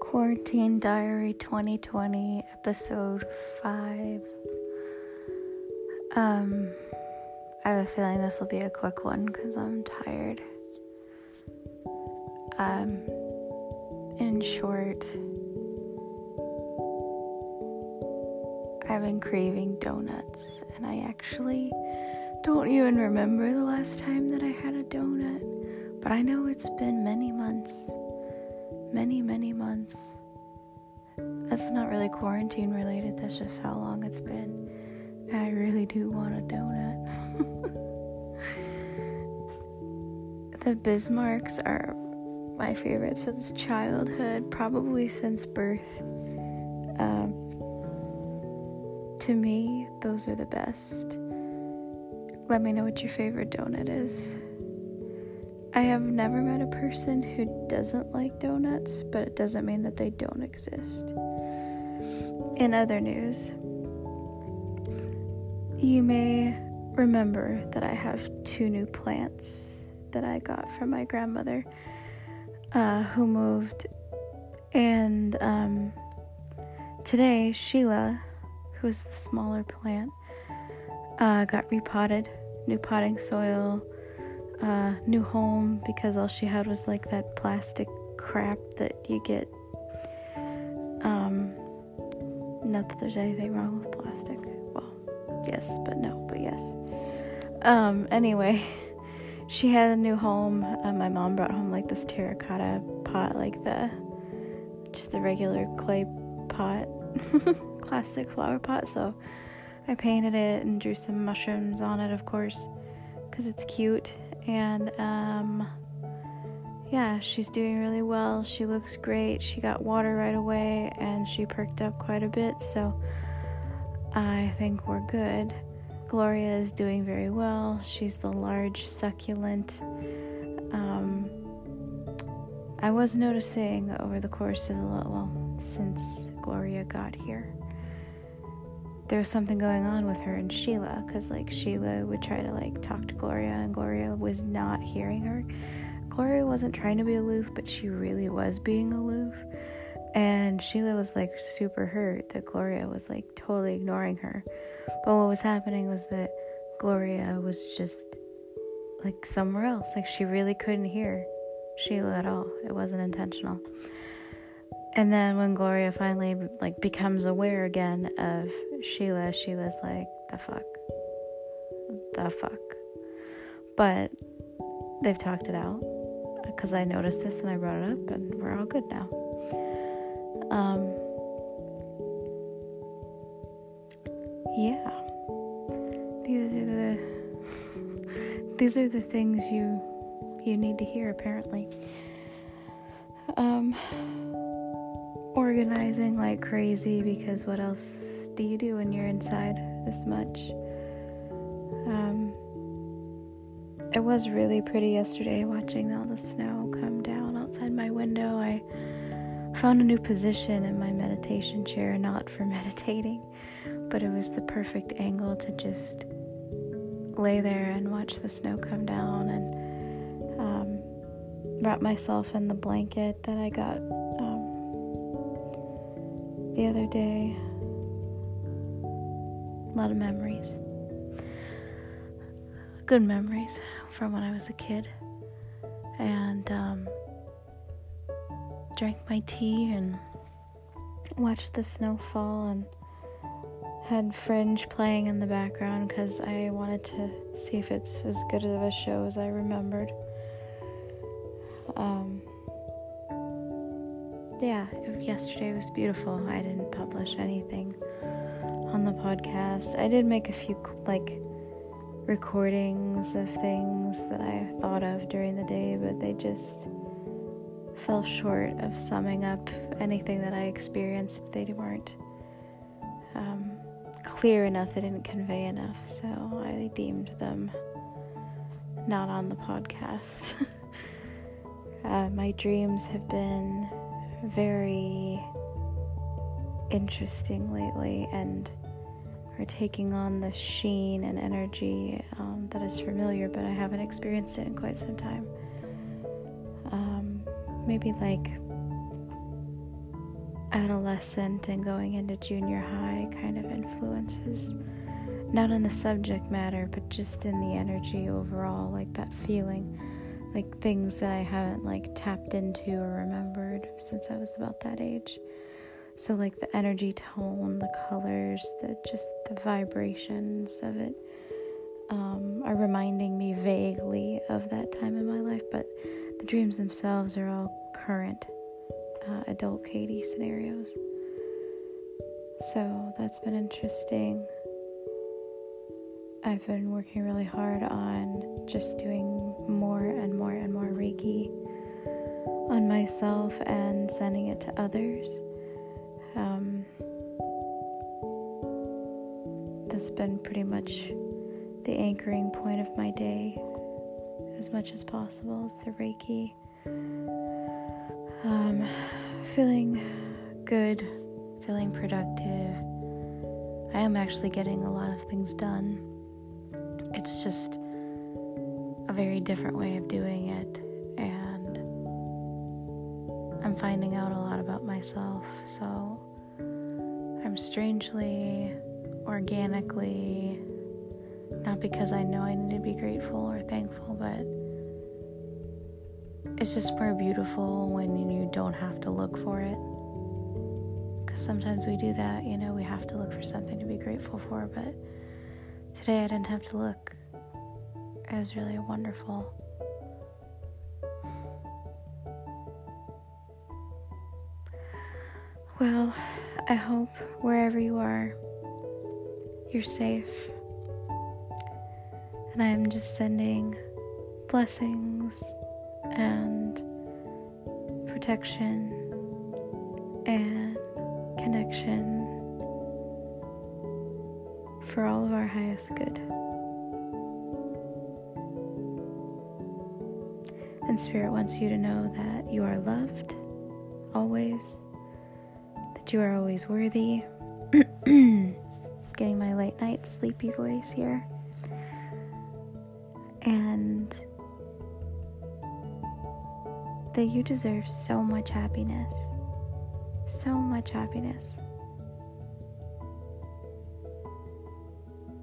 Quarantine Diary 2020, episode 5. Um, I have a feeling this will be a quick one because I'm tired. Um, in short, I've been craving donuts, and I actually don't even remember the last time that I had a donut, but I know it's been many months many, many months. That's not really quarantine related, that's just how long it's been. And I really do want a donut. the Bismarcks are my favorite since childhood, probably since birth. Um, to me, those are the best. Let me know what your favorite donut is. I have never met a person who doesn't like donuts, but it doesn't mean that they don't exist. In other news, you may remember that I have two new plants that I got from my grandmother uh, who moved. And um, today, Sheila, who's the smaller plant, uh, got repotted, new potting soil uh, new home because all she had was like that plastic crap that you get. Um, not that there's anything wrong with plastic. Well, yes, but no, but yes. Um, anyway, she had a new home. Uh, my mom brought home like this terracotta pot, like the just the regular clay pot, classic flower pot. So I painted it and drew some mushrooms on it, of course, because it's cute and um, yeah, she's doing really well. She looks great. She got water right away and she perked up quite a bit, so I think we're good. Gloria is doing very well. She's the large succulent. Um, I was noticing over the course of the well, since Gloria got here there was something going on with her and Sheila because like Sheila would try to like talk to Gloria and Gloria was not hearing her. Gloria wasn't trying to be aloof, but she really was being aloof. And Sheila was like super hurt that Gloria was like totally ignoring her. But what was happening was that Gloria was just like somewhere else. Like she really couldn't hear Sheila at all. It wasn't intentional. And then when Gloria finally like becomes aware again of Sheila, Sheila's like, the fuck. The fuck. But they've talked it out because I noticed this and I brought it up and we're all good now. Um yeah. These are the these are the things you you need to hear apparently. Um organizing like crazy because what else do you do when you're inside this much? Um, it was really pretty yesterday watching all the snow come down outside my window. I found a new position in my meditation chair, not for meditating, but it was the perfect angle to just lay there and watch the snow come down and um, wrap myself in the blanket that I got the other day. A lot of memories. Good memories from when I was a kid. And um, drank my tea and watched the snow fall and had Fringe playing in the background because I wanted to see if it's as good of a show as I remembered. Um, yeah, yesterday was beautiful. I didn't publish anything on the podcast. I did make a few like recordings of things that I thought of during the day, but they just fell short of summing up anything that I experienced. They weren't um, clear enough, they didn't convey enough, so I deemed them not on the podcast. uh, my dreams have been very interesting lately and are taking on the sheen and energy um, that is familiar, but I haven't experienced it in quite some time. Um, maybe like adolescent and going into junior high kind of influences. Not in the subject matter, but just in the energy overall, like that feeling, like things that I haven't like tapped into or remembered since I was about that age. So, like the energy tone, the colors, the just the vibrations of it um, are reminding me vaguely of that time in my life, but the dreams themselves are all current uh, adult Katie scenarios. So that's been interesting. I've been working really hard on just doing more and more and more Reiki on myself and sending it to others. Um, that's been pretty much the anchoring point of my day as much as possible is the Reiki. Um, feeling good, feeling productive. I am actually getting a lot of things done. It's just a very different way of doing it, Finding out a lot about myself. So I'm strangely, organically, not because I know I need to be grateful or thankful, but it's just more beautiful when you don't have to look for it. Because sometimes we do that, you know, we have to look for something to be grateful for, but today I didn't have to look. It was really wonderful. Well, I hope wherever you are, you're safe. And I am just sending blessings and protection and connection for all of our highest good. And Spirit wants you to know that you are loved always, you are always worthy. Getting my late night sleepy voice here. And that you deserve so much happiness. So much happiness.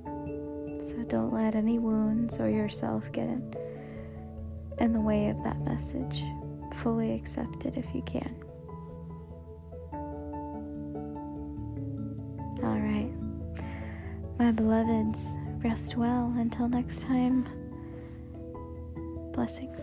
So don't let any wounds or yourself get in, in the way of that message. Fully accept it if you can. All right. My beloveds, rest well until next time. Blessings.